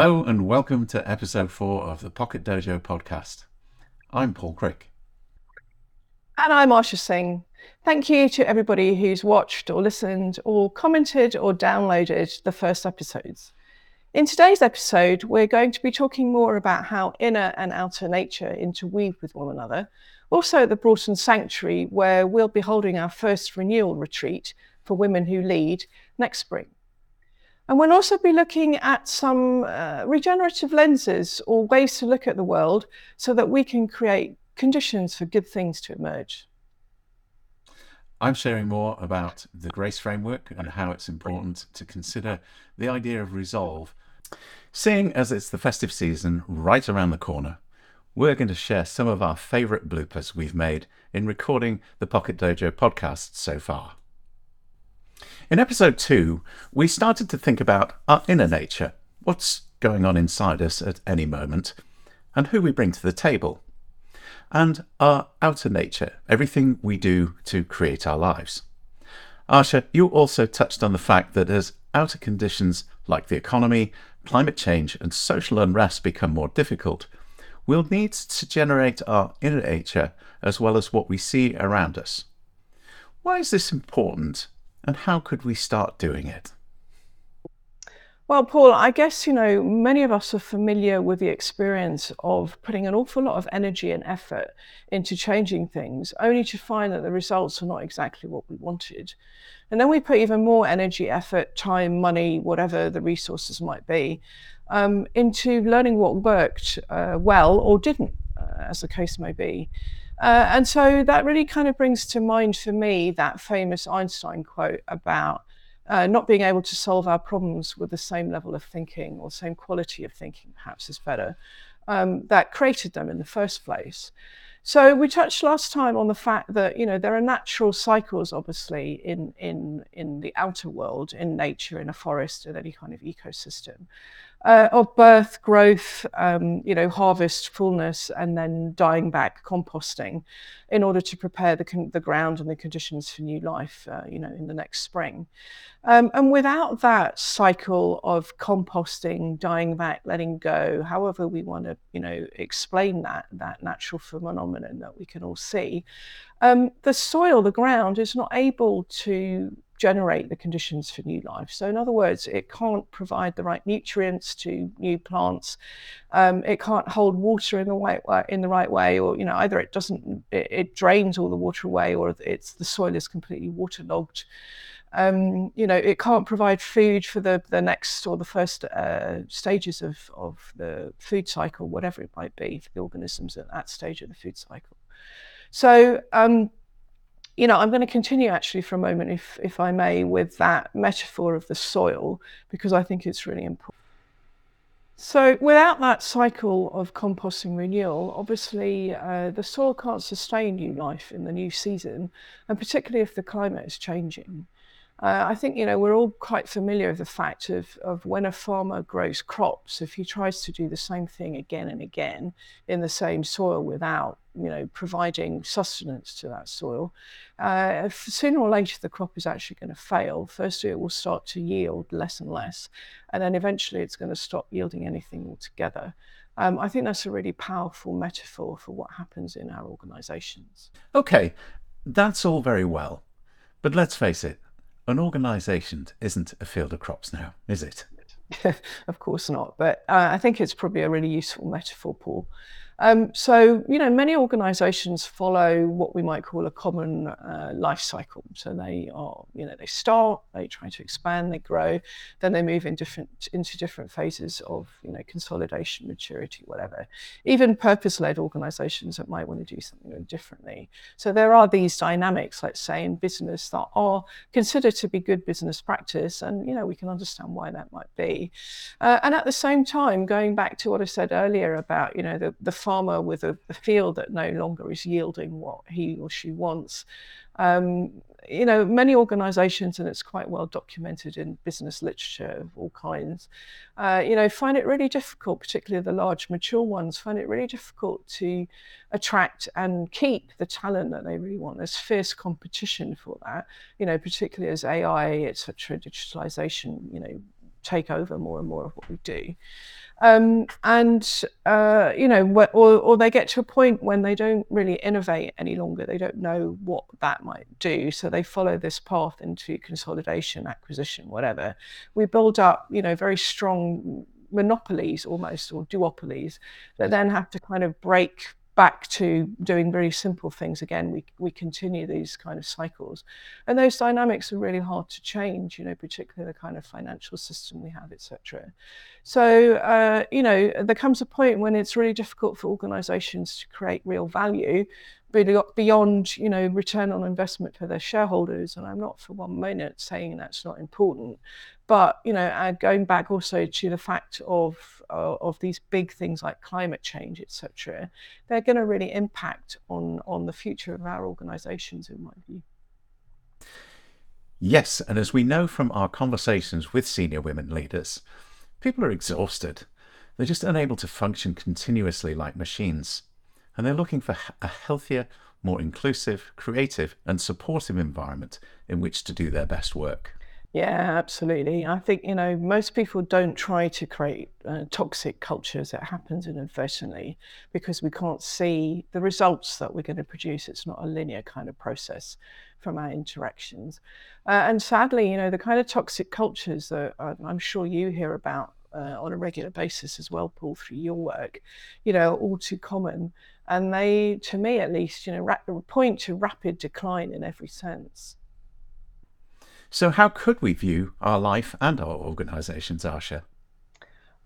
Hello and welcome to episode four of the Pocket Dojo podcast. I'm Paul Crick. And I'm Asha Singh. Thank you to everybody who's watched or listened or commented or downloaded the first episodes. In today's episode, we're going to be talking more about how inner and outer nature interweave with one another. Also at the Broughton Sanctuary, where we'll be holding our first renewal retreat for women who lead next spring. And we'll also be looking at some uh, regenerative lenses or ways to look at the world so that we can create conditions for good things to emerge. I'm sharing more about the grace framework and how it's important to consider the idea of resolve. Seeing as it's the festive season right around the corner, we're going to share some of our favourite bloopers we've made in recording the Pocket Dojo podcast so far. In episode two, we started to think about our inner nature, what's going on inside us at any moment, and who we bring to the table, and our outer nature, everything we do to create our lives. Asha, you also touched on the fact that as outer conditions like the economy, climate change, and social unrest become more difficult, we'll need to generate our inner nature as well as what we see around us. Why is this important and how could we start doing it? Well, Paul, I guess, you know, many of us are familiar with the experience of putting an awful lot of energy and effort into changing things, only to find that the results are not exactly what we wanted. And then we put even more energy, effort, time, money, whatever the resources might be, um, into learning what worked uh, well or didn't, uh, as the case may be. Uh, and so that really kind of brings to mind for me that famous Einstein quote about uh, not being able to solve our problems with the same level of thinking or same quality of thinking, perhaps is better, um, that created them in the first place. So we touched last time on the fact that you know there are natural cycles, obviously, in in in the outer world, in nature, in a forest, in any kind of ecosystem, uh, of birth, growth, um, you know, harvest, fullness, and then dying back, composting, in order to prepare the, con- the ground and the conditions for new life, uh, you know, in the next spring. Um, and without that cycle of composting, dying back, letting go, however we want to, you know, explain that that natural phenomenon that we can all see, um, the soil, the ground, is not able to generate the conditions for new life. So, in other words, it can't provide the right nutrients to new plants. Um, it can't hold water in the right way, in the right way, or you know, either it doesn't, it, it drains all the water away, or it's the soil is completely waterlogged. Um, you know, it can't provide food for the, the next or the first uh, stages of, of the food cycle, whatever it might be for the organisms at that stage of the food cycle. So, um, you know, I'm going to continue actually for a moment, if if I may, with that metaphor of the soil because I think it's really important. So, without that cycle of composting renewal, obviously uh, the soil can't sustain new life in the new season, and particularly if the climate is changing. Uh, I think you know we're all quite familiar with the fact of, of when a farmer grows crops, if he tries to do the same thing again and again in the same soil without you know providing sustenance to that soil, uh, sooner or later the crop is actually going to fail. Firstly, it will start to yield less and less, and then eventually it's going to stop yielding anything altogether. Um, I think that's a really powerful metaphor for what happens in our organisations. Okay, that's all very well, but let's face it an organisation isn't a field of crops now, is it? of course not. But uh, I think it's probably a really useful metaphor, Paul. Um, so, you know, many organizations follow what we might call a common uh, life cycle. So they are, you know, they start, they try to expand, they grow, then they move in different into different phases of, you know, consolidation, maturity, whatever. Even purpose-led organizations that might want to do something differently. So there are these dynamics, let's say, in business that are considered to be good business practice, and you know, we can understand why that might be. Uh, and at the same time, going back to what I said earlier about, you know, the, the farmer with a, a, field that no longer is yielding what he or she wants. Um, you know, many organisations, and it's quite well documented in business literature of all kinds, uh, you know, find it really difficult, particularly the large mature ones, find it really difficult to attract and keep the talent that they really want. There's fierce competition for that, you know, particularly as AI, etc., digitalisation, you know, take over more and more of what we do. Um, and uh, you know, or, or they get to a point when they don't really innovate any longer. They don't know what that might do, so they follow this path into consolidation, acquisition, whatever. We build up, you know, very strong monopolies almost or duopolies that then have to kind of break back to doing very simple things again. We, we continue these kind of cycles. And those dynamics are really hard to change you know particularly the kind of financial system we have etc so uh, you know there comes a point when it's really difficult for organizations to create real value beyond you know return on investment for their shareholders and i'm not for one minute saying that's not important but you know, going back also to the fact of uh, of these big things like climate change, etc., they're going to really impact on on the future of our organisations, in my view. Yes, and as we know from our conversations with senior women leaders, people are exhausted. They're just unable to function continuously like machines, and they're looking for a healthier, more inclusive, creative, and supportive environment in which to do their best work. Yeah, absolutely. I think, you know, most people don't try to create uh, toxic cultures. It happens inadvertently because we can't see the results that we're going to produce. It's not a linear kind of process from our interactions. Uh, and sadly, you know, the kind of toxic cultures that uh, I'm sure you hear about uh, on a regular basis as well, Paul, through your work, you know, all too common. And they, to me at least, you know, ra- point to rapid decline in every sense. So, how could we view our life and our organisations, Asha?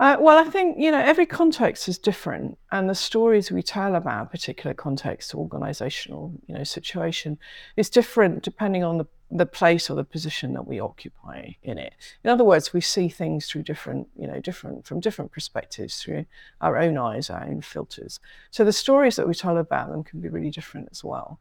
Uh, well, I think you know every context is different, and the stories we tell about a particular context, organisational, you know, situation, is different depending on the the place or the position that we occupy in it. In other words, we see things through different, you know, different from different perspectives through our own eyes, our own filters. So the stories that we tell about them can be really different as well.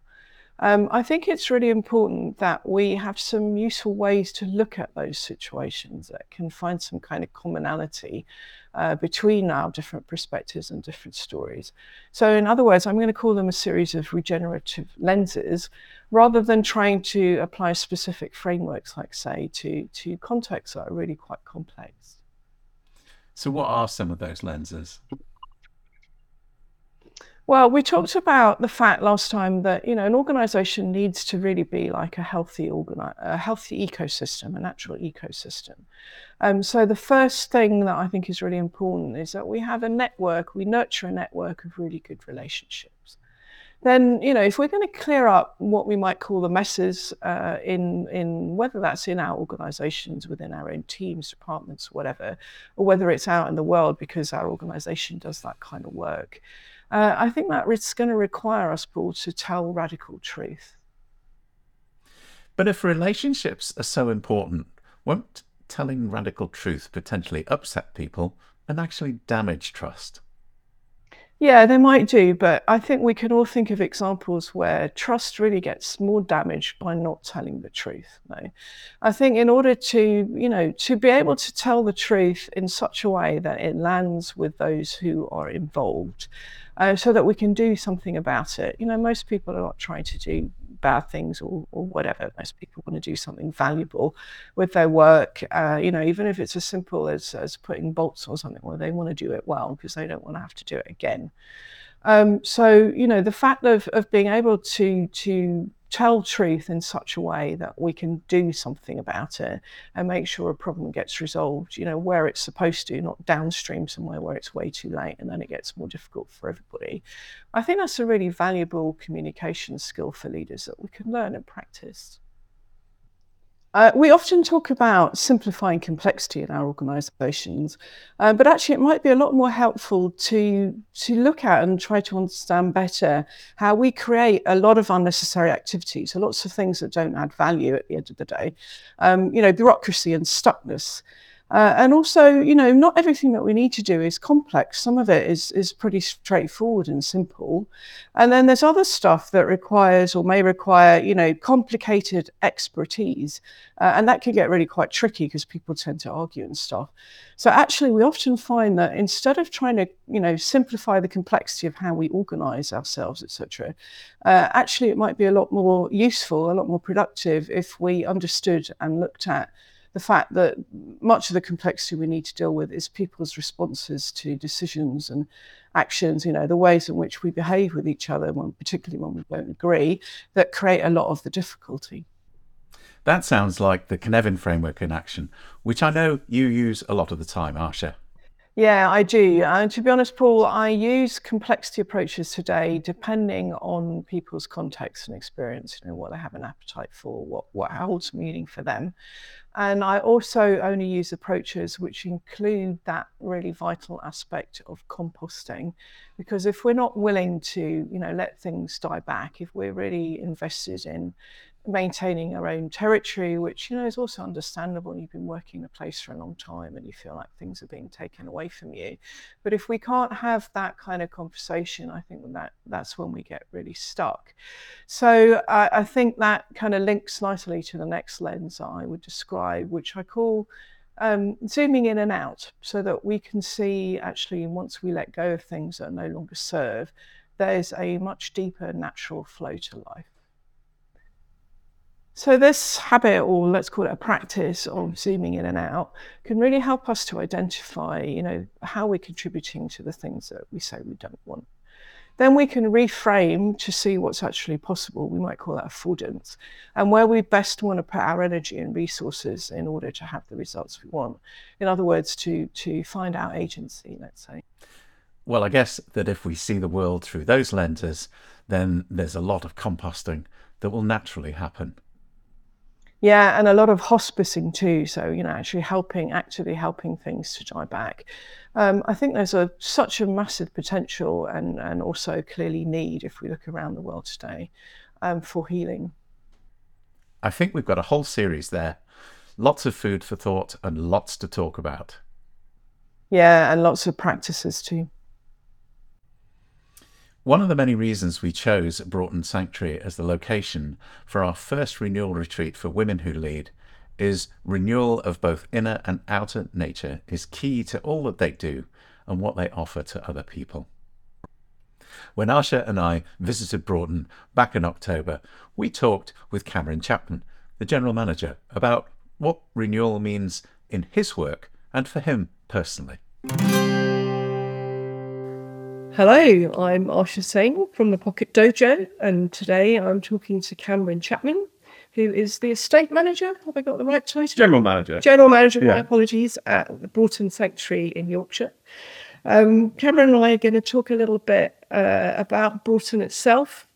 Um, I think it's really important that we have some useful ways to look at those situations that can find some kind of commonality uh, between our different perspectives and different stories. So, in other words, I'm going to call them a series of regenerative lenses rather than trying to apply specific frameworks, like, say, to, to contexts that are really quite complex. So, what are some of those lenses? Well, we talked about the fact last time that you know an organisation needs to really be like a healthy organi- a healthy ecosystem, a natural ecosystem. Um, so the first thing that I think is really important is that we have a network, we nurture a network of really good relationships. Then you know if we're going to clear up what we might call the messes uh, in in whether that's in our organisations, within our own teams, departments, whatever, or whether it's out in the world because our organisation does that kind of work uh, I think that it's going to require us, Paul, to tell radical truth. But if relationships are so important, won't telling radical truth potentially upset people and actually damage trust? Yeah, they might do, but I think we can all think of examples where trust really gets more damaged by not telling the truth. No, I think in order to, you know, to be able to tell the truth in such a way that it lands with those who are involved, uh, so that we can do something about it. You know, most people are not trying to do bad things or, or whatever. Most people want to do something valuable with their work. Uh, you know, even if it's as simple as, as putting bolts or something, well, they want to do it well because they don't want to have to do it again. Um, so, you know, the fact of, of being able to to tell truth in such a way that we can do something about it and make sure a problem gets resolved, you know, where it's supposed to, not downstream somewhere where it's way too late and then it gets more difficult for everybody. I think that's a really valuable communication skill for leaders that we can learn and practice. Uh, we often talk about simplifying complexity in our organisations, uh, but actually, it might be a lot more helpful to to look at and try to understand better how we create a lot of unnecessary activities, so lots of things that don't add value at the end of the day. Um, you know, bureaucracy and stuckness. Uh, and also, you know, not everything that we need to do is complex. Some of it is is pretty straightforward and simple. And then there's other stuff that requires or may require, you know, complicated expertise. Uh, and that can get really quite tricky because people tend to argue and stuff. So actually, we often find that instead of trying to, you know, simplify the complexity of how we organize ourselves, etc., uh, actually, it might be a lot more useful, a lot more productive if we understood and looked at the fact that much of the complexity we need to deal with is people's responses to decisions and actions, you know, the ways in which we behave with each other, when, particularly when we don't agree, that create a lot of the difficulty. That sounds like the Cynefin framework in action, which I know you use a lot of the time, Asha. Yeah, I do. And to be honest, Paul, I use complexity approaches today mm-hmm. depending on people's context and experience, you know, what they have an appetite for, what, what holds meaning for them. And I also only use approaches which include that really vital aspect of composting. Because if we're not willing to, you know, let things die back, if we're really invested in maintaining our own territory, which you know is also understandable. You've been working in a place for a long time, and you feel like things are being taken away from you. But if we can't have that kind of conversation, I think that that's when we get really stuck. So I, I think that kind of links nicely to the next lens I would describe, which I call. Um, zooming in and out so that we can see actually once we let go of things that no longer serve, there's a much deeper natural flow to life. So this habit, or let's call it a practice of zooming in and out, can really help us to identify, you know, how we're contributing to the things that we say we don't want. Then we can reframe to see what's actually possible. We might call that affordance, and where we best want to put our energy and resources in order to have the results we want. In other words, to to find our agency, let's say. Well, I guess that if we see the world through those lenses, then there's a lot of composting that will naturally happen. Yeah, and a lot of hospicing too. So you know, actually helping, actively helping things to die back. Um, I think there's a such a massive potential and and also clearly need if we look around the world today um, for healing. I think we've got a whole series there, lots of food for thought and lots to talk about. Yeah, and lots of practices too. One of the many reasons we chose Broughton Sanctuary as the location for our first renewal retreat for women who lead is renewal of both inner and outer nature is key to all that they do and what they offer to other people. When Asha and I visited Broughton back in October, we talked with Cameron Chapman, the general manager, about what renewal means in his work and for him personally. Hello, I'm Asha Singh from the Pocket Dojo, and today I'm talking to Cameron Chapman, who is the estate manager. Have I got the right title? General manager. General manager, yeah. my apologies, at the Broughton Sanctuary in Yorkshire. Um, Cameron and I are going to talk a little bit uh, about Broughton itself,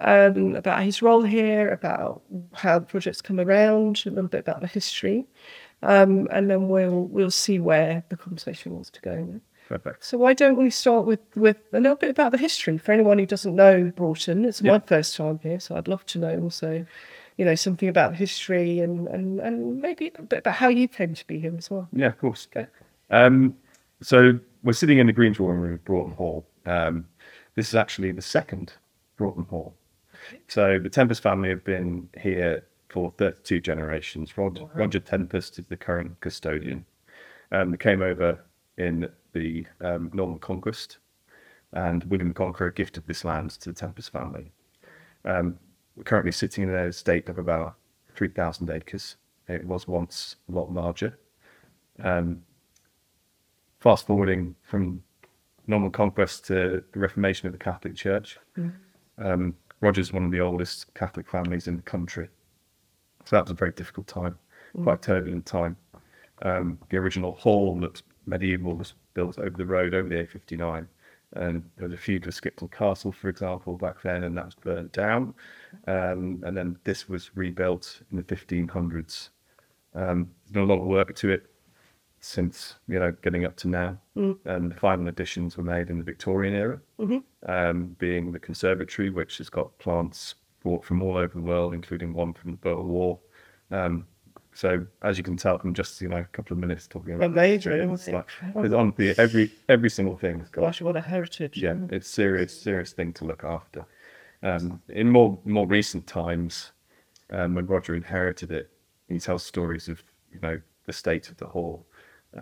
um, about his role here, about how the project's come around, a little bit about the history, um, and then we'll we'll see where the conversation wants to go. Perfect. So why don't we start with with a little bit about the history for anyone who doesn't know Broughton? It's my first time here, so I'd love to know also, you know, something about the history and and and maybe a bit about how you came to be here as well. Yeah, of course. Okay. Um, so we're sitting in the green drawing room of Broughton Hall. Um, this is actually the second Broughton Hall. So the Tempest family have been here for 32 generations. Rod, wow. Roger Tempest is the current custodian. Um, they came over in the um, Norman Conquest, and William the Conqueror gifted this land to the Tempest family. Um, we're currently sitting in an estate of about 3,000 acres. It was once a lot larger. Um, fast forwarding from Norman Conquest to the Reformation of the Catholic Church, mm. um, Roger's one of the oldest Catholic families in the country. So that was a very difficult time, mm. quite turbulent time. Um, the original hall that medieval was built over the road over the A59. And there was a feud with Skipton Castle, for example, back then, and that was burnt down. Um, and then this was rebuilt in the 1500s. Um, there's been a lot of work to it since, you know, getting up to now. Mm. And the final additions were made in the Victorian era, mm-hmm. um, being the conservatory, which has got plants brought from all over the world, including one from the Boer War. Um, so as you can tell from just you know a couple of minutes talking about major, it's like it's on the every every single thing. Got, Gosh, what a heritage! Yeah, it's serious serious thing to look after. Um, in more more recent times, um, when Roger inherited it, he tells stories of you know the state of the hall.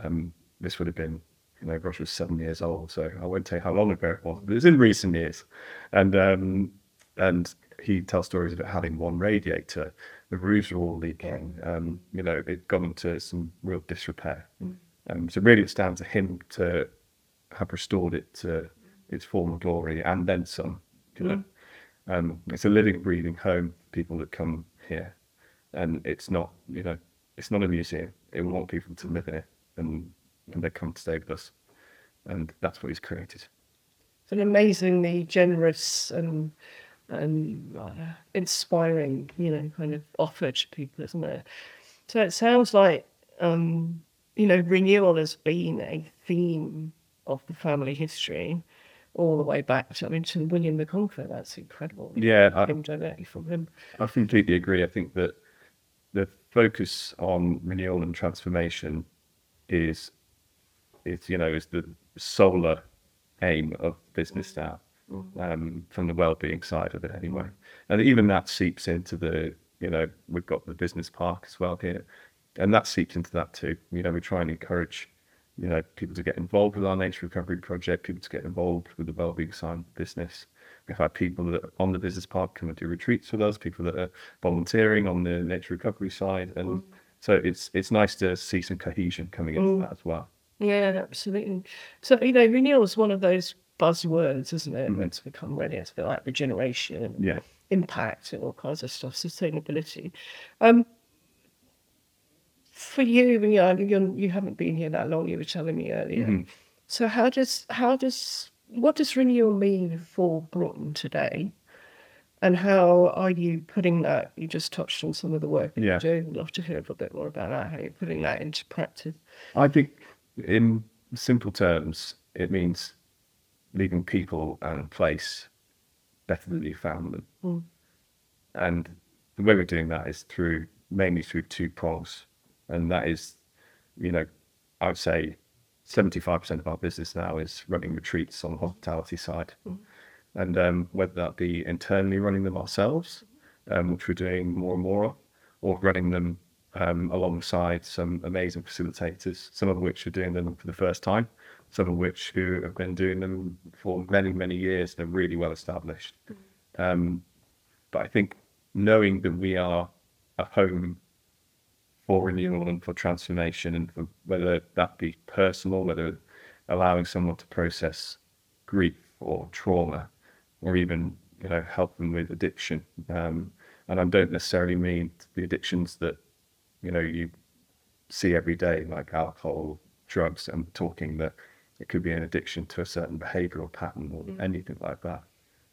Um, this would have been you know Roger was seven years old, so I won't tell you how long ago it was, but it's in recent years, and um, and he tells stories of it having one radiator, the roofs are all leaking. Um, you know, it got into some real disrepair. Um, so really, it's down to him to have restored it to its former glory and then some. You know, um, it's a living, breathing home. for People that come here, and it's not, you know, it's not a museum. It we want people to live in it, and, and they come to stay with us, and that's what he's created. It's an amazingly generous and and uh, inspiring, you know, kind of offer to people, isn't it? So it sounds like, um, you know, renewal has been a theme of the family history all the way back to, I mean, to William the Conqueror. That's incredible. Yeah, I- Him directly from him. I completely agree. I think that the focus on renewal and transformation is, is you know, is the solar aim of business now, um, from the well-being side of it anyway. And even that seeps into the, you know, we've got the business park as well here, and that seeps into that too. You know, we try and encourage, you know, people to get involved with our nature recovery project, people to get involved with the well-being side of business. We've had people that are on the business park come and do retreats with us, people that are volunteering on the nature recovery side, and so it's it's nice to see some cohesion coming into that as well. Yeah, absolutely. So, you know, renewal is one of those buzzwords, isn't it? It's become really, it's a bit like regeneration, Yeah. impact, and all kinds of stuff, sustainability. Um, for you, you know, you're, you haven't been here that long. You were telling me earlier. So, how does how does what does renewal mean for Broughton today? And how are you putting that? You just touched on some of the work Yeah. you do. I'd love to hear a little bit more about that. How you're putting that into practice. I think, in simple terms, it means leaving people and place better than you found them. And the way we're doing that is through mainly through two prongs, and that is, you know, I would say, seventy-five percent of our business now is running retreats on the hospitality side, and um, whether that be internally running them ourselves, um, which we're doing more and more of, or running them um, alongside some amazing facilitators, some of which are doing them for the first time, some of which who have been doing them for many, many years. They're really well established. Um, but I think knowing that we are a home for renewal and for transformation, and for whether that be personal, whether allowing someone to process grief or trauma, or even you know help them with addiction. Um, and I don't necessarily mean the addictions that you know you see every day, like alcohol, drugs. I'm talking that it could be an addiction to a certain behavioural pattern or anything like that.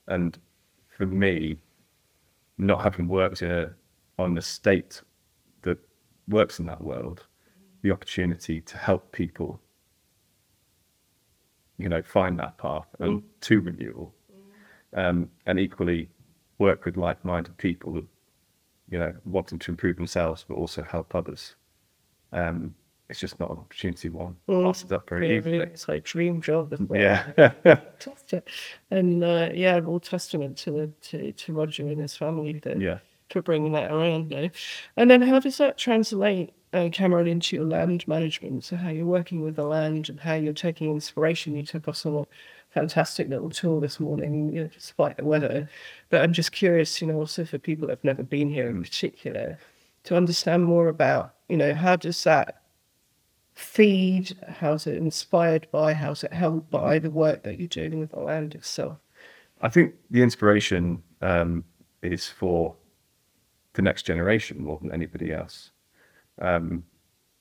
And for me, not having worked in a, on the state that works in that world, the opportunity to help people, you know, find that path and to renewal, um, and equally work with like-minded people you know, wanting to improve themselves but also help others. Um, it's just not an opportunity one passes up very easily. It's like dream job. isn't it? Yeah. And uh, yeah, all testament to the to, to Roger and his family that, Yeah. for bringing that around. Though. And then how does that translate, uh, Cameron, into your land management? So how you're working with the land and how you're taking inspiration. You took us on a fantastic little tour this morning, you know, despite the weather. But I'm just curious, you know, also for people that have never been here in particular, to understand more about, you know, how does that feed? How's it inspired by? How's it helped by the work that you're doing with the land itself? I think the inspiration um, is for the next generation more than anybody else. Um,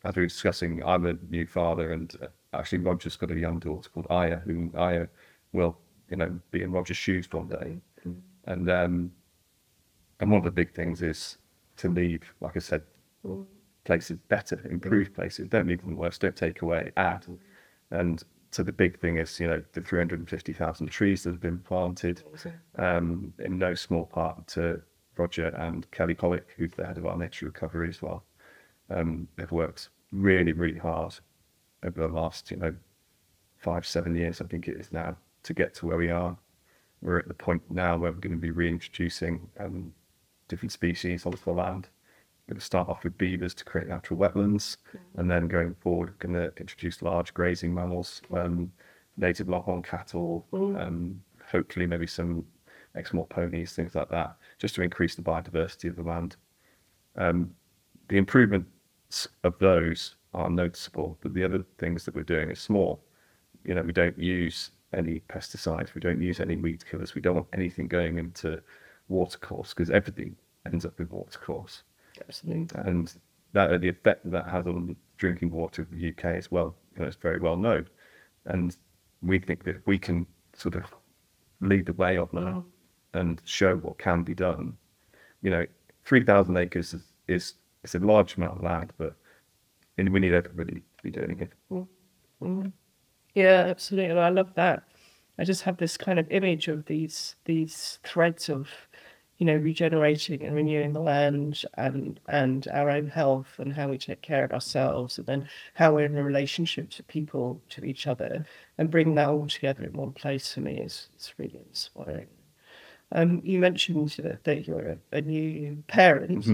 as we were discussing, I'm a new father, and uh, actually Roger's got a young daughter called Aya, who Aya will, you know, be in Roger's shoes one day. And um, and one of the big things is to leave, like I said, places better, improve places. Don't leave them worse. Don't take away. Add. And so the big thing is, you know, the 350,000 trees that have been planted, um, in no small part to Roger and Kelly Collick, who's the head of our nature recovery as well. Um, they've worked really, really hard over the last, you know, five, seven years, I think it is now, to get to where we are. We're at the point now where we're going to be reintroducing um, different species onto the land. Going to start off with beavers to create natural wetlands, and then going forward, we're going to introduce large grazing mammals, um, native longhorn cattle, um, hopefully maybe some Exmoor ponies, things like that, just to increase the biodiversity of the land. Um, the improvements of those are noticeable, but the other things that we're doing are small. You know, we don't use any pesticides, we don't use any weed killers, we don't want anything going into watercourse because everything ends up in watercourse. Absolutely. And that the effect that has on drinking water of the UK as well, you know, it's very well known. And we think that we can sort of lead the way on that mm-hmm. and show what can be done. You know, three thousand acres is, is it's a large amount of land, but and we need everybody to be doing it. Mm-hmm. Mm-hmm. Yeah, absolutely. I love that. I just have this kind of image of these these threads of, you know, regenerating and renewing the land and and our own health and how we take care of ourselves and then how we're in a relationship to people, to each other, and bring that all together in one place for me is is really inspiring. Um, you mentioned that, that you're a, a new parent,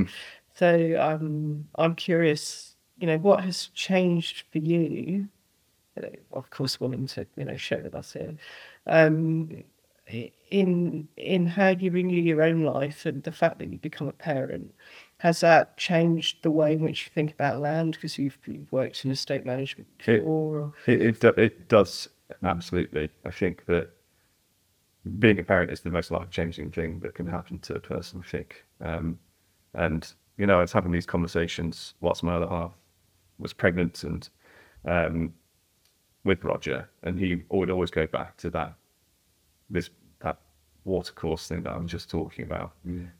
so um, I'm curious. You know, what has changed for you you know, of course, willing to you know share with us here, um, in in how you renew your own life and the fact that you've become a parent. Has that changed the way in which you think about land? Because you've, you've worked in estate management It- before. or- It, it, it does absolutely. I think that being a parent is the most life changing thing that can happen to a person. I think, um, and you know, I was having these conversations whilst my other half was pregnant and um, with Roger, and he would always go back to that this that water course thing that I was just talking about.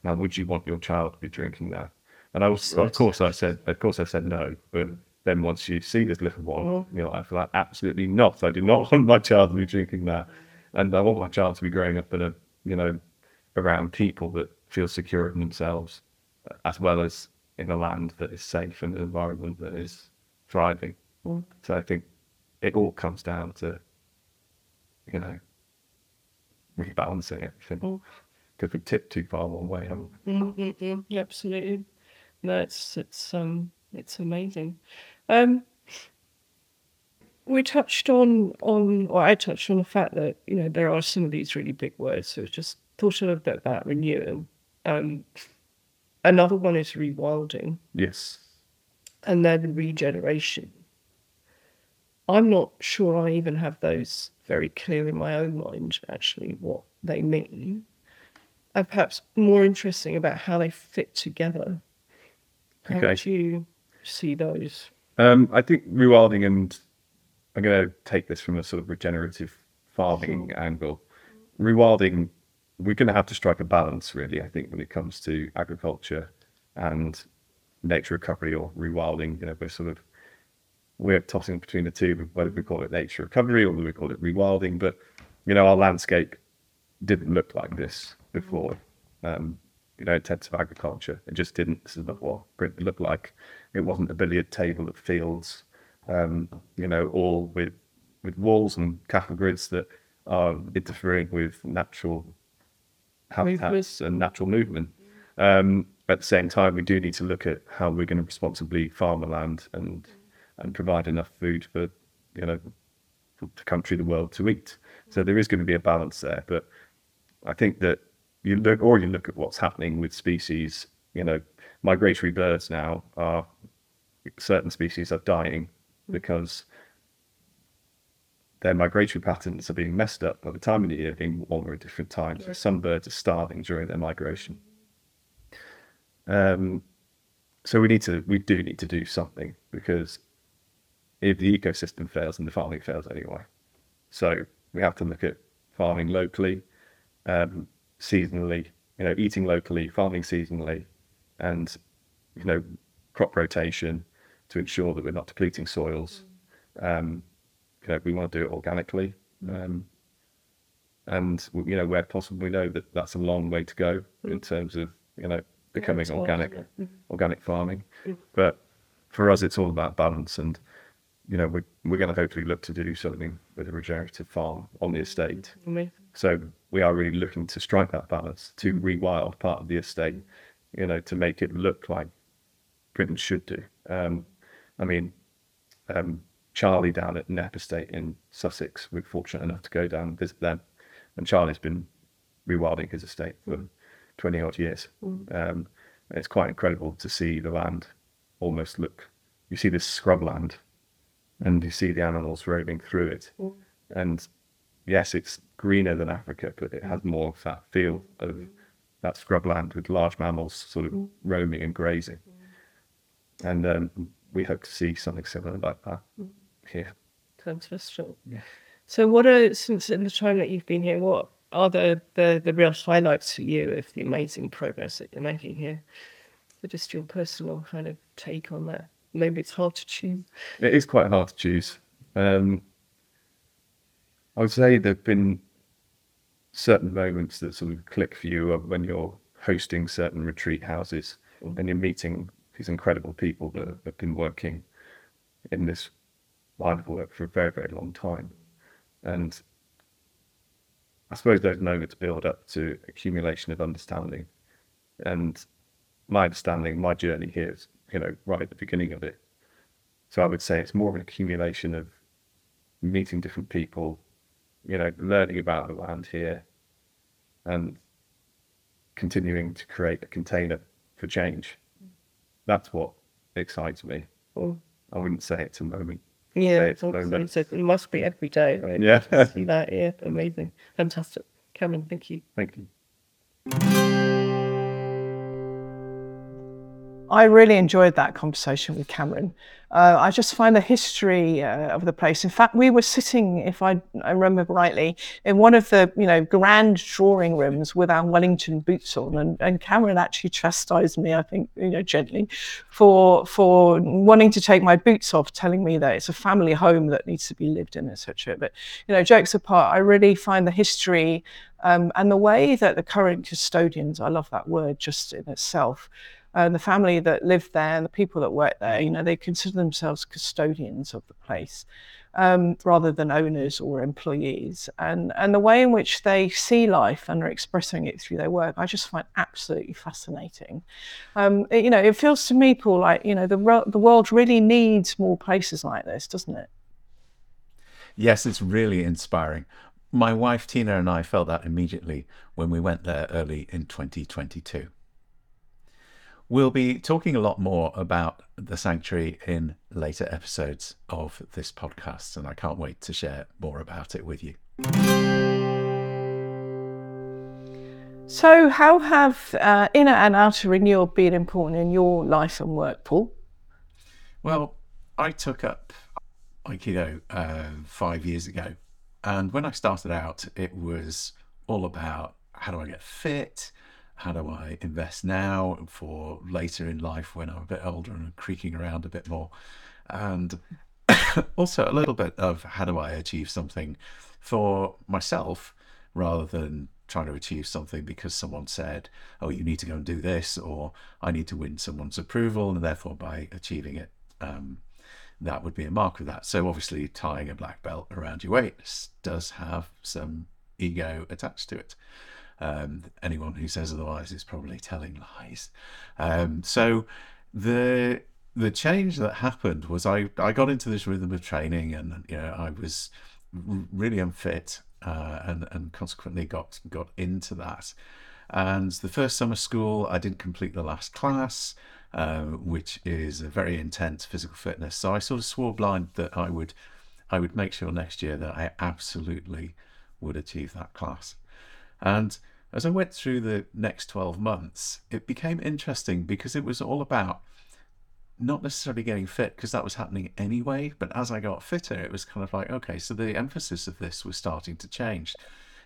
Now, would you want your child to be drinking that? And I was, of course, I said, of course, I said no. But then once you see this little one, you know, I feel like absolutely not. I do not want my child to be drinking that, and I want my child to be growing up in a, you know, around people that feel secure in themselves, as well as in a land that is safe and an environment that is thriving. So I think it all comes down to, you know, rebalancing everything. Because we tip too far one way, haven't we? Mm-hmm. Yeah, absolutely. No, it's it's um it's amazing. Um, we touched on on or I touched on the fact that you know there are some of these really big words. So just thought a little bit about renewal. Um, another one is rewilding, Yes. and then regeneration. I'm not sure I even have those very clear in my own mind. Actually, what they mean and perhaps more interesting about how they fit together. How Okay. would you see those? Um, I think rewilding, and I'm going to take this from a sort of regenerative farming angle. Rewilding, we're going to have to strike a balance, really. I think when it comes to agriculture and nature recovery or rewilding, you know, we're sort of we're tossing between the two, whether we call it nature recovery or whether we call it rewilding. But you know, our landscape didn't look like this before. Um, you know, intensive agriculture. It just didn't. This is not what Britain looked like. It wasn't a billiard table of fields, um, you know, all with with walls and cattle grids that are interfering with natural habitats and natural movement. Um, at the same time, we do need to look at how we're going to responsibly farm the land and and provide enough food for you know for the country, the world to eat. So there is going to be a balance there, but I think that you look or you look at what's happening with species. You know, migratory birds now are certain species are dying because their migratory patterns are being messed up by the time of the year being warmer at different times. Some birds are starving during their migration. Um, so we need to, we do need to do something because if the ecosystem fails, then the farming fails anyway. So we have to look at farming locally, um, seasonally, you know, eating locally, farming seasonally, and you know, crop rotation to ensure that we're not depleting soils. Um, you know, we want to do it organically, um, and you know, where possible, we know that that's a long way to go in terms of you know becoming hard, organic, organic farming. But for us, it's all about balance, and you know, we're we're going to hopefully look to do something with a regenerative farm on the estate. Amazing. So we are really looking to strike that balance to rewild part of the estate, you know, to make it look like Britain should do. Um, I mean, um, Charlie down at Knepp Estate in Sussex, we're fortunate enough to go down and visit them, and Charlie's been rewilding his estate for 20 odd years. Um, it's quite incredible to see the land almost look. You see this scrubland, and you see the animals roaming through it. Mm. And yes, it's greener than Africa, but it has mm. more of that feel of mm. that scrubland with large mammals sort of roaming and grazing. And um, we hope to see something similar like that here. Fantastic. So, what are since in the time that you've been here, what are the, the, the real highlights for you of the amazing progress that you're making here? So, just your personal kind of take on that. Maybe it's hard to choose. It is quite hard to choose. Um, I would say there have been certain moments that sort of click for you of when you're hosting certain retreat houses and you're meeting these incredible people that have been working in this line of work for a very, very long time. And I suppose those moments build up to accumulation of understanding. And my understanding, my journey here is, you know, right at the beginning of it. So I would say it's more of an accumulation of meeting different people, you know, learning about the land here and continuing to create a container for change. That's what excites me. Or, I wouldn't say it's a moment. yeah, it's a moment. also, it must be every day, right? Yeah. See that, yeah, amazing. Fantastic. Cameron, thank you. Thank you. I really enjoyed that conversation with Cameron. Uh, I just find the history uh, of the place. In fact, we were sitting, if I, I remember rightly, in one of the you know grand drawing rooms with our Wellington boots on, and, and Cameron actually chastised me, I think, you know, gently, for for wanting to take my boots off, telling me that it's a family home that needs to be lived in, etc. But you know, jokes apart, I really find the history um, and the way that the current custodians, I love that word just in itself and the family that live there and the people that work there, you know, they consider themselves custodians of the place um, rather than owners or employees. And, and the way in which they see life and are expressing it through their work, I just find absolutely fascinating. Um, it- you know, it feels to me, Paul, like, you know, the, the world really needs more places like this, doesn't it? Yes, it's really inspiring. My wife Tina and I felt that immediately when we went there early in 2022. We'll be talking a lot more about the sanctuary in later episodes of this podcast, and I can't wait to share more about it with you. So, how have uh, inner and outer renewal been important in your life and work, Paul? Well, I took up Aikido uh, five years ago. And when I started out, it was all about how do I get fit? How do I invest now for later in life when I'm a bit older and creaking around a bit more? And also a little bit of how do I achieve something for myself rather than trying to achieve something because someone said, oh, you need to go and do this, or I need to win someone's approval, and therefore by achieving it, um, that would be a mark of that. So obviously, tying a black belt around your waist does have some ego attached to it. Um, anyone who says otherwise is probably telling lies. Um, so the the change that happened was I, I got into this rhythm of training and you know I was really unfit uh, and and consequently got got into that. And the first summer school, I didn't complete the last class, uh, which is a very intense physical fitness. So I sort of swore blind that I would I would make sure next year that I absolutely would achieve that class. And as I went through the next 12 months, it became interesting because it was all about not necessarily getting fit because that was happening anyway. But as I got fitter, it was kind of like, okay, so the emphasis of this was starting to change.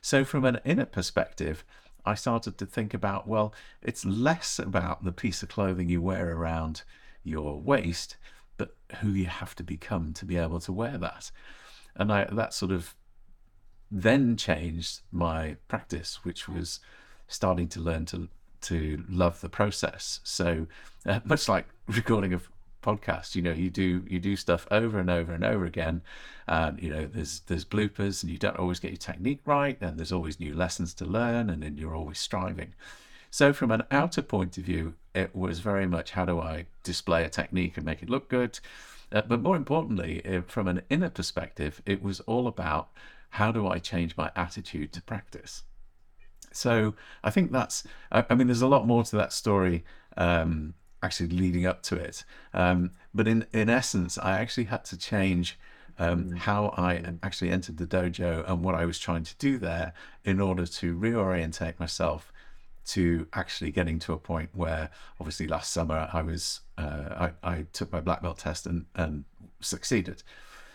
So, from an inner perspective, I started to think about, well, it's less about the piece of clothing you wear around your waist, but who you have to become to be able to wear that. And I, that sort of then changed my practice, which was starting to learn to to love the process. So uh, much like recording a podcast, you know, you do you do stuff over and over and over again. And you know, there's there's bloopers, and you don't always get your technique right, and there's always new lessons to learn, and then you're always striving. So from an outer point of view, it was very much how do I display a technique and make it look good. Uh, but more importantly, uh, from an inner perspective, it was all about how do I change my attitude to practice. So I think that's, I, I, mean, there's a lot more to that story um, actually leading up to it. Um, but in, in essence, I actually had to change um, mm. how I actually entered the dojo and what I was trying to do there in order to reorientate myself to actually getting to a point where obviously last summer I was uh, I, I took my black belt test and, and succeeded.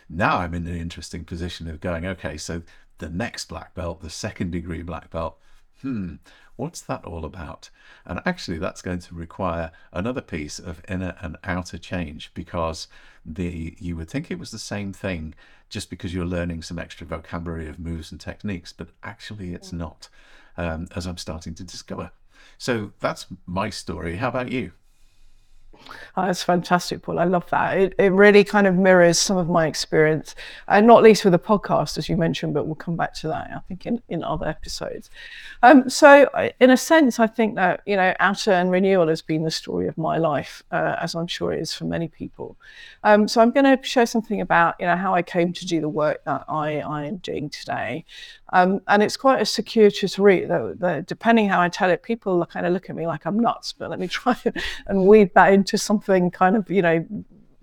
Now I'm in an interesting position of going, okay, so the next black belt, the second degree black belt, hmm, what's that all about? And actually, that's going to require another piece of inner and outer change because the you would think it was the same thing just because you're learning some extra vocabulary of moves and techniques, but actually, it's not, um, as I'm starting to discover. So that's my story. How about you? Oh, that's fantastic, Paul. I love that. It, it really kind of mirrors some of my experience, and not least with the podcast, as you mentioned, but we'll come back to that, I think, in, in other episodes. Um, so, in a sense, I think that, you know, outer and renewal has been the story of my life, uh, as I'm sure it is for many people. Um, so, I'm going to share something about, you know, how I came to do the work that I, I am doing today. Um, and it's quite a circuitous route, though, depending how I tell it, people kind of look at me like I'm nuts, but let me try and weave that into something kind of, you know,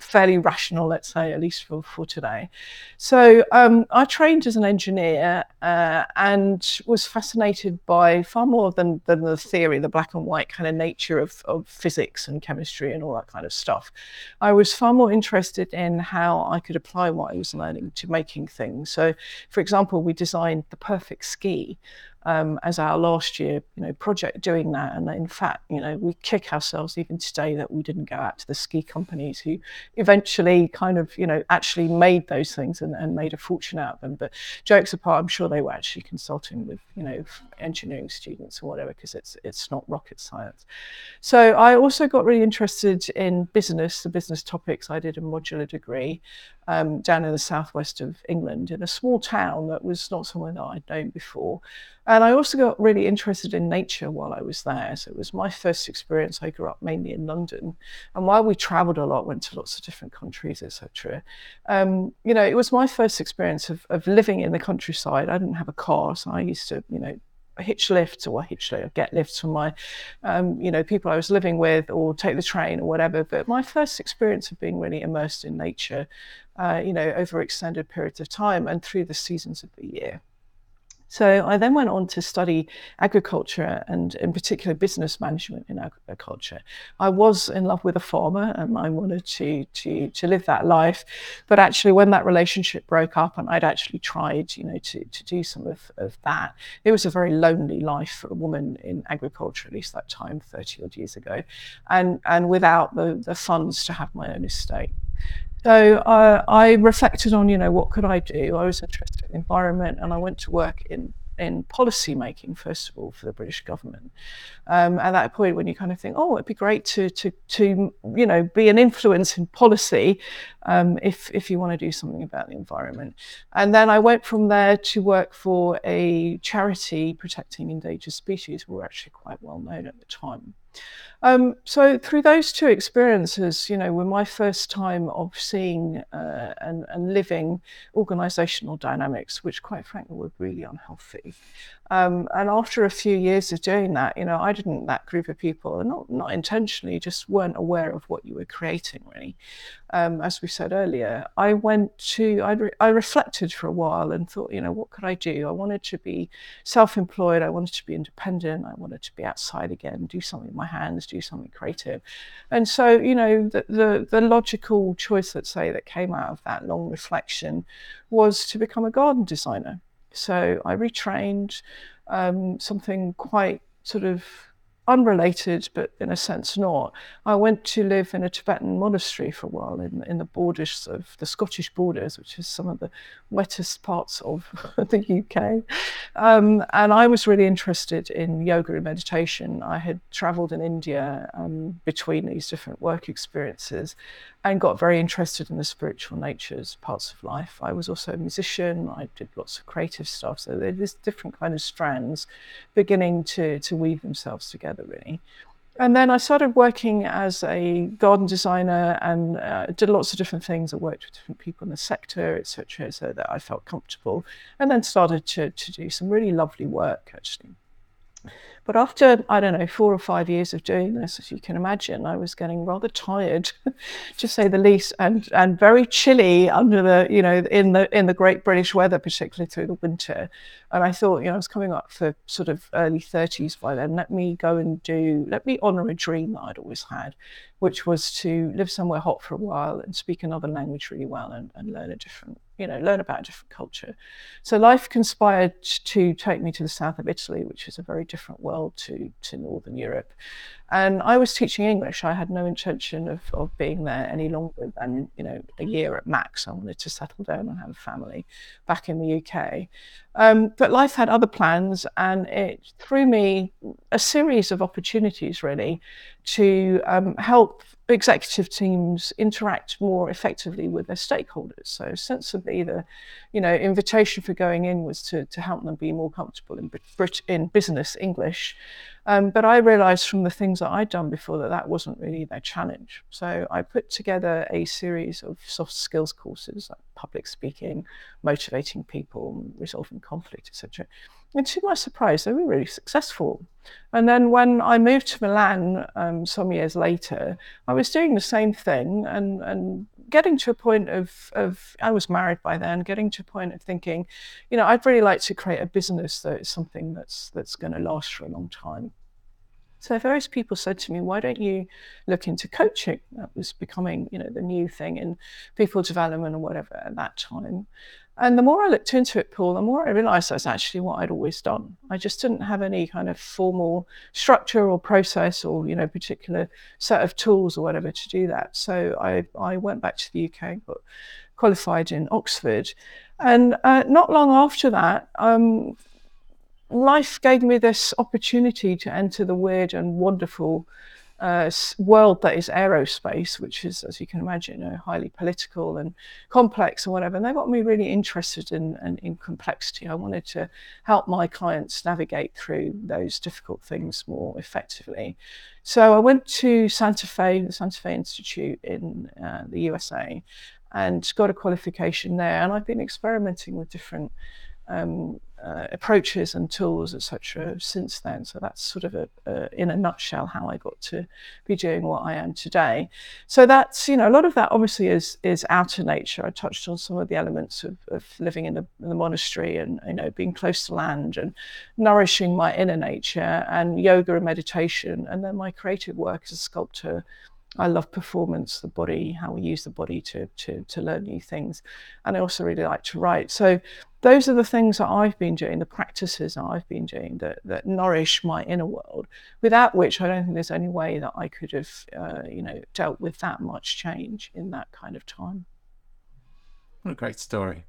fairly rational, let's say, at least for, for today. So um, I trained as an engineer uh, and was fascinated by far more than, than the theory, the black and white kind of nature of, of physics and chemistry and all that kind of stuff. I was far more interested in how I could apply what I was learning to making things. So, for example, we designed the perfect ski um, as our last year, you know, project doing that. And in fact, you know, we kick ourselves even today that we didn't go out to the ski companies who eventually kind of, you know, actually made those things and, and made a fortune out of them. But jokes apart, I'm sure they were actually consulting with, you know, engineering students or whatever, because it's it's not rocket science. So I also got really interested in business, the business topics. I did a modular degree um, down in the southwest of England in a small town that was not somewhere that I'd known before. And I also got really interested in nature while I was there. So it was my first experience. I grew up mainly in London. And while we traveled a lot, went to lots of different countries, etc., um, you know, it was my first experience of, of living in the countryside. I didn't have a car, so I used to, you know, hitch lifts or hitch get lifts from my, um, you know, people I was living with or take the train or whatever. But my first experience of being really immersed in nature, uh, you know, over extended periods of time and through the seasons of the year. So I then went on to study agriculture and, in particular, business management in agriculture. I was in love with a farmer and I wanted to, to, to live that life. But actually, when that relationship broke up and I'd actually tried, you know, to, to do some of, of that, it was a very lonely life for a woman in agriculture, at least that time, 30 odd years ago, and, and without the, the funds to have my own estate. So uh, I reflected on, you know, what could I do? I was interested in environment, and I went to work in in policy making first of all for the British government. Um, at that point, when you kind of think, oh, it'd be great to to to you know be an influence in policy um, if if you want to do something about the environment. And then I went from there to work for a charity protecting endangered species. We were actually quite well known at the time. Um, so through those two experiences, you know, were my first time of seeing uh, and, and living organisational dynamics, which quite frankly were really unhealthy. Um, and after a few years of doing that, you know, I didn't, that group of people, not, not intentionally, just weren't aware of what you were creating, really. Um, as we said earlier, I went to, I, re- I reflected for a while and thought, you know, what could I do? I wanted to be self employed, I wanted to be independent, I wanted to be outside again, do something with my hands, do something creative. And so, you know, the, the, the logical choice, let's say, that came out of that long reflection was to become a garden designer. So I retrained um, something quite sort of unrelated, but in a sense not. I went to live in a Tibetan monastery for a while in, in the borders of the Scottish borders, which is some of the wettest parts of the UK. Um, and I was really interested in yoga and meditation. I had traveled in India um, between these different work experiences and got very interested in the spiritual natures parts of life. I was also a musician. I did lots of creative stuff. So there's different kind of strands beginning to, to weave themselves together, really. And then I started working as a garden designer and uh, did lots of different things. I worked with different people in the sector, etc., so that I felt comfortable. And then started to, to do some really lovely work, actually. But after, I don't know, four or five years of doing this, as you can imagine, I was getting rather tired, to say the least, and, and very chilly under the, you know, in the in the great British weather, particularly through the winter. And I thought, you know, I was coming up for sort of early 30s by then. Let me go and do, let me honour a dream that I'd always had, which was to live somewhere hot for a while and speak another language really well and, and learn a different you know, learn about a different culture. So life conspired to take me to the south of Italy, which is a very different world to, to Northern Europe. And I was teaching English. I had no intention of, of being there any longer than, you know, a year at max. I wanted to settle down and have a family back in the UK. Um, but life had other plans and it threw me a series of opportunities really to um, help executive teams interact more effectively with their stakeholders. So sensibly, the you know invitation for going in was to, to help them be more comfortable in, in business English. Um, but I realised from the things that I'd done before that that wasn't really their challenge. So I put together a series of soft skills courses public speaking, motivating people, resolving conflict, etc. And to my surprise, they were really successful. And then when I moved to Milan um, some years later, I was doing the same thing and, and getting to a point of, of, I was married by then, getting to a point of thinking, you know, I'd really like to create a business that is something that's, that's going to last for a long time. So various people said to me, why don't you look into coaching? That was becoming, you know, the new thing in people development or whatever at that time. And the more I looked into it, Paul, the more I realized that's actually what I'd always done. I just didn't have any kind of formal structure or process or, you know, particular set of tools or whatever to do that. So I, I went back to the UK, got qualified in Oxford. And uh, not long after that, um, life gave me this opportunity to enter the weird and wonderful uh, world that is aerospace, which is, as you can imagine, highly political and complex and whatever. And they got me really interested in, in, in, complexity. I wanted to help my clients navigate through those difficult things more effectively. So I went to Santa Fe, the Santa Fe Institute in uh, the USA, and got a qualification there. And I've been experimenting with different um, uh, approaches and tools, etc. Since then, so that's sort of a, in a nutshell how I got to be doing what I am today. So that's you know a lot of that obviously is is outer nature. I touched on some of the elements of, of living in the, in the monastery and you know being close to land and nourishing my inner nature and yoga and meditation, and then my creative work as a sculptor I love performance, the body, how we use the body to, to, to learn new things. And I also really like to write. So those are the things that I've been doing, the practices that I've been doing that, that nourish my inner world, without which I don't think there's any way that I could have, uh, you know, dealt with that much change in that kind of time. What a great story.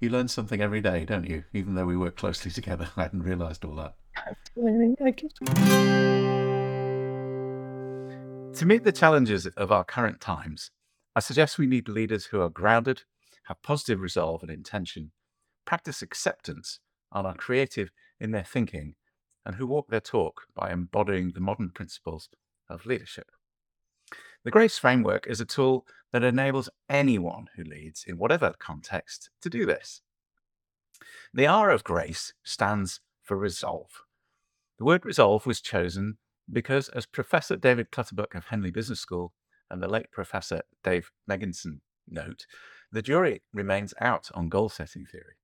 You learn something every day, don't you? Even though we work closely together, I hadn't realised all that. To meet the challenges of our current times, I suggest we need leaders who are grounded, have positive resolve and intention, practice acceptance, and are creative in their thinking, and who walk their talk by embodying the modern principles of leadership. The GRACE framework is a tool that enables anyone who leads in whatever context to do this. The R of GRACE stands for resolve. The word resolve was chosen because, as Professor David Clutterbuck of Henley Business School and the late Professor Dave Megginson note, the jury remains out on goal setting theory.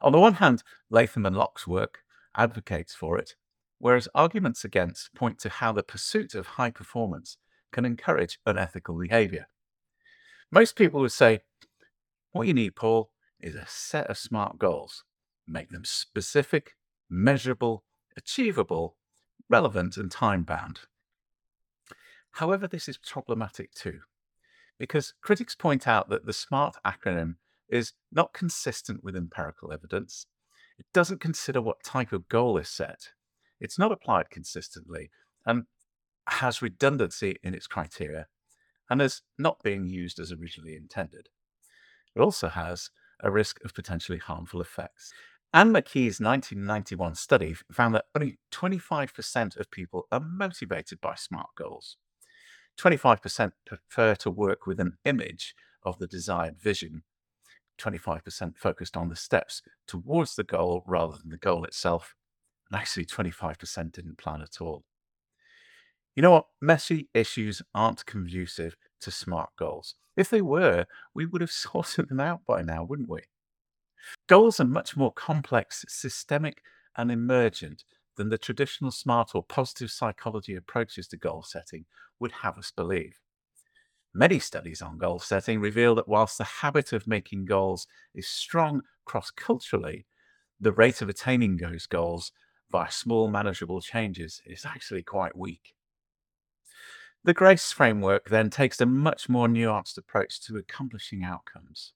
On the one hand, Latham and Locke's work advocates for it, whereas arguments against point to how the pursuit of high performance can encourage unethical behavior. Most people would say, What you need, Paul, is a set of smart goals. Make them specific, measurable, achievable, relevant and time bound. However, this is problematic too, because critics point out that the SMART acronym is not consistent with empirical evidence. It doesn't consider what type of goal is set. It's not applied consistently and has redundancy in its criteria and is not being used as originally intended. It also has a risk of potentially harmful effects. Anne McKee's 1991 study found that only 25% of people are motivated by SMART goals. 25% prefer to work with an image of the desired vision. 25% focused on the steps towards the goal rather than the goal itself. and actually 25% didn't plan at all. You know what? Messy issues aren't conducive to smart goals. If they were, we would have sorted them out by now, wouldn't we? Goals are much more complex, systemic, and emergent than the traditional smart or positive psychology approaches to goal setting would have us believe. Many studies on goal setting reveal that whilst the habit of making goals is strong cross culturally, the rate of attaining those goals via small, manageable changes is actually quite weak. The GRACE framework then takes a much more nuanced approach to accomplishing outcomes.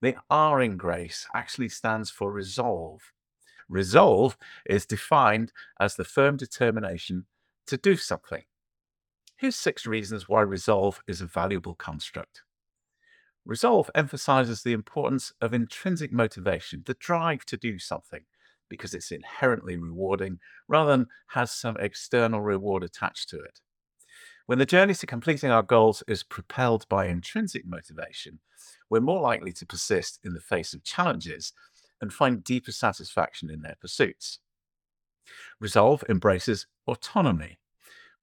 The R in GRACE actually stands for resolve. Resolve is defined as the firm determination to do something. Here's six reasons why resolve is a valuable construct. Resolve emphasizes the importance of intrinsic motivation, the drive to do something, because it's inherently rewarding rather than has some external reward attached to it. When the journey to completing our goals is propelled by intrinsic motivation, we're more likely to persist in the face of challenges and find deeper satisfaction in their pursuits. Resolve embraces autonomy.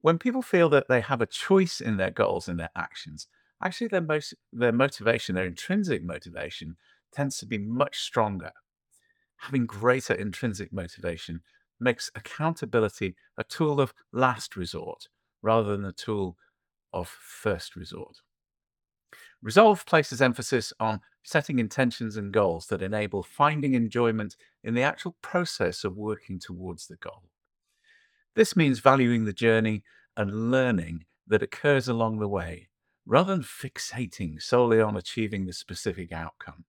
When people feel that they have a choice in their goals and their actions, actually their, most, their motivation, their intrinsic motivation, tends to be much stronger. Having greater intrinsic motivation makes accountability a tool of last resort rather than a tool of first resort. Resolve places emphasis on setting intentions and goals that enable finding enjoyment in the actual process of working towards the goal. This means valuing the journey and learning that occurs along the way, rather than fixating solely on achieving the specific outcome.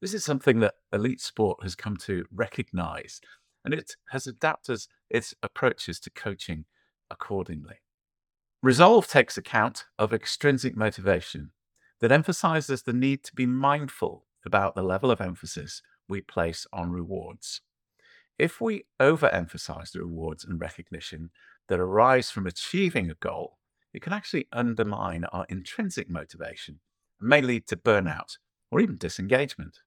This is something that elite sport has come to recognize, and it has adapted its approaches to coaching accordingly. Resolve takes account of extrinsic motivation that emphasizes the need to be mindful about the level of emphasis we place on rewards. If we overemphasize the rewards and recognition that arise from achieving a goal, it can actually undermine our intrinsic motivation and may lead to burnout or even disengagement.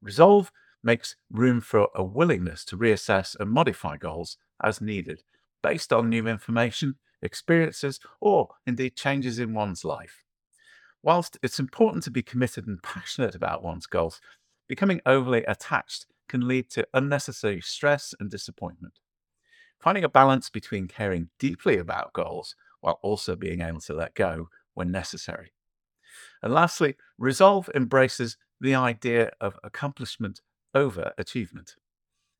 Resolve makes room for a willingness to reassess and modify goals as needed based on new information, experiences, or indeed changes in one's life. Whilst it's important to be committed and passionate about one's goals, becoming overly attached can lead to unnecessary stress and disappointment. Finding a balance between caring deeply about goals while also being able to let go when necessary. And lastly, resolve embraces the idea of accomplishment over achievement.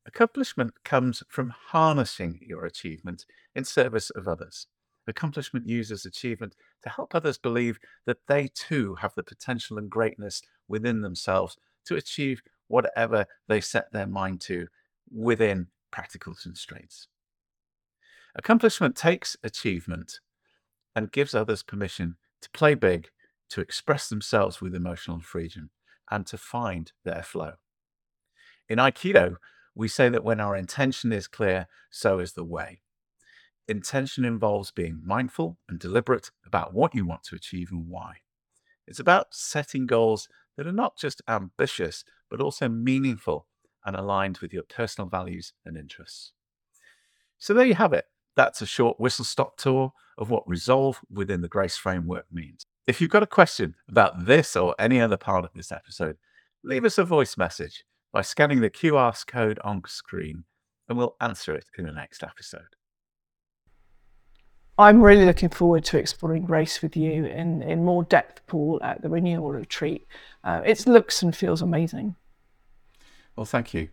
Accomplishment comes from harnessing your achievement in service of others. Accomplishment uses achievement to help others believe that they too have the potential and greatness within themselves to achieve whatever they set their mind to within practical constraints. Accomplishment takes achievement and gives others permission to play big, to express themselves with emotional freedom, and to find their flow. In Aikido, we say that when our intention is clear, so is the way. Intention involves being mindful and deliberate about what you want to achieve and why. It's about setting goals that are not just ambitious, but also meaningful and aligned with your personal values and interests. So there you have it. That's a short whistle stop tour of what resolve within the Grace framework means. If you've got a question about this or any other part of this episode, leave us a voice message by scanning the QR code on screen, and we'll answer it in the next episode. I'm really looking forward to exploring grace with you in, in more depth, Paul, at the renewal retreat. Uh, it looks and feels amazing. Well, thank you.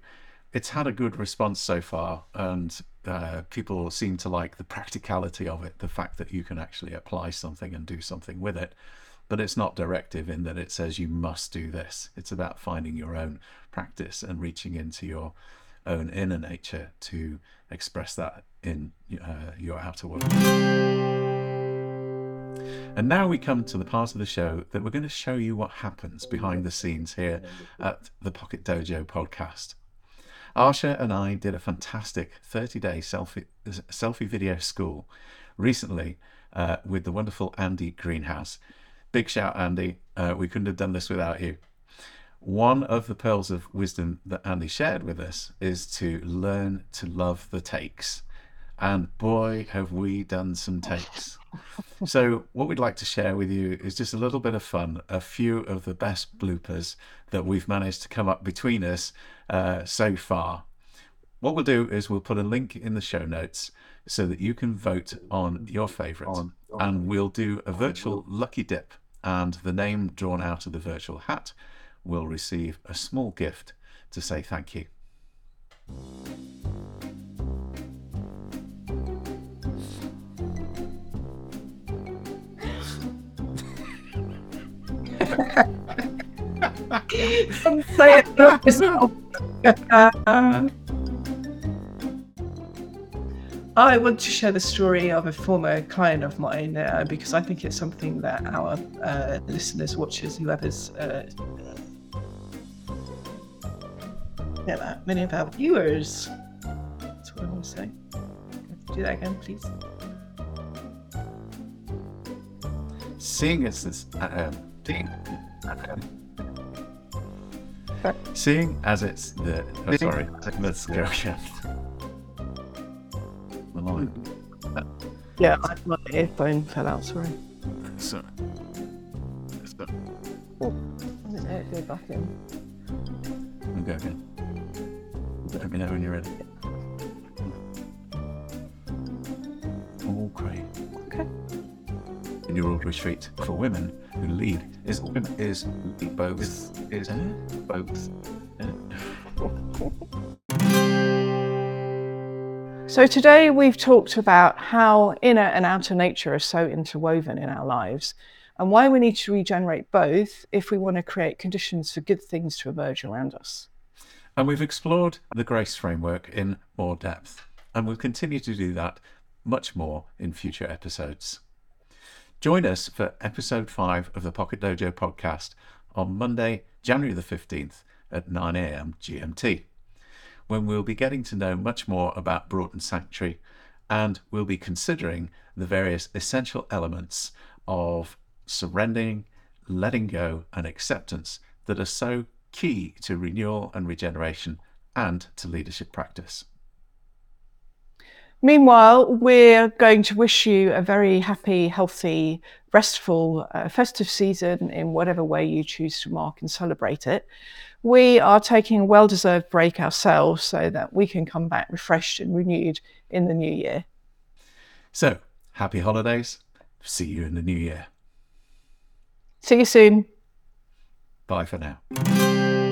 It's had a good response so far, and uh, people seem to like the practicality of it, the fact that you can actually apply something and do something with it but it's not directive in that it says you must do this. It's about finding your own practice and reaching into your own inner nature to express that in uh, your outer world. And now we come to the part of the show that we're going to show you what happens behind the scenes here at the Pocket Dojo podcast. Asha and I did a fantastic 30 day selfie, selfie video school recently uh, with the wonderful Andy Greenhouse. Big shout, Andy. Uh, we couldn't have done this without you. one of the pearls of wisdom that Andy shared with us is to learn to love the takes. And boy, have we done some takes. so, what we'd like to share with you is just a little bit of fun, a few of the best bloopers that we've managed to come up between us uh, so far. What we'll do is we'll put a link in the show notes so that you can vote on your favourite. And we'll do a virtual lucky dip, and the name drawn out of the virtual hat will receive a small gift to say thank you. I want to share the story of a former client of mine uh, because I think it's something that our uh, listeners, watchers, whoever's, uh, yeah, many of our viewers. That's what I want to say. Do that again, please. Seeing as this, uh, um, seeing as it's the, oh, sorry, let's go. The line. Yeah, I, my earphone fell out. Sorry. So, so, Oh, I didn't know it go back in. we'll go again. Let me know when you're ready. All great. Okay. In your old retreat for women who lead is is both is, eh? both. So today we've talked about how inner and outer nature are so interwoven in our lives and why we need to regenerate both if we want to create conditions for good things to emerge around us. And we've explored the grace framework in more depth, and we'll continue to do that much more in future episodes. Join us for episode 5 of the Pocket Dojo podcast on Monday, January the 15th at 9am GMT, when we'll be getting to know much more about Broughton Sanctuary and we'll be considering the various essential elements of surrendering, letting go, and acceptance that are so key to renewal and regeneration and to leadership practice. Meanwhile, we're going to wish you a very happy, healthy, restful, uh, festive season in whatever way you choose to mark and celebrate it. We are taking a well deserved break ourselves so that we can come back refreshed and renewed in the new year. So, happy holidays. See you in the new year. See you soon. Bye for now.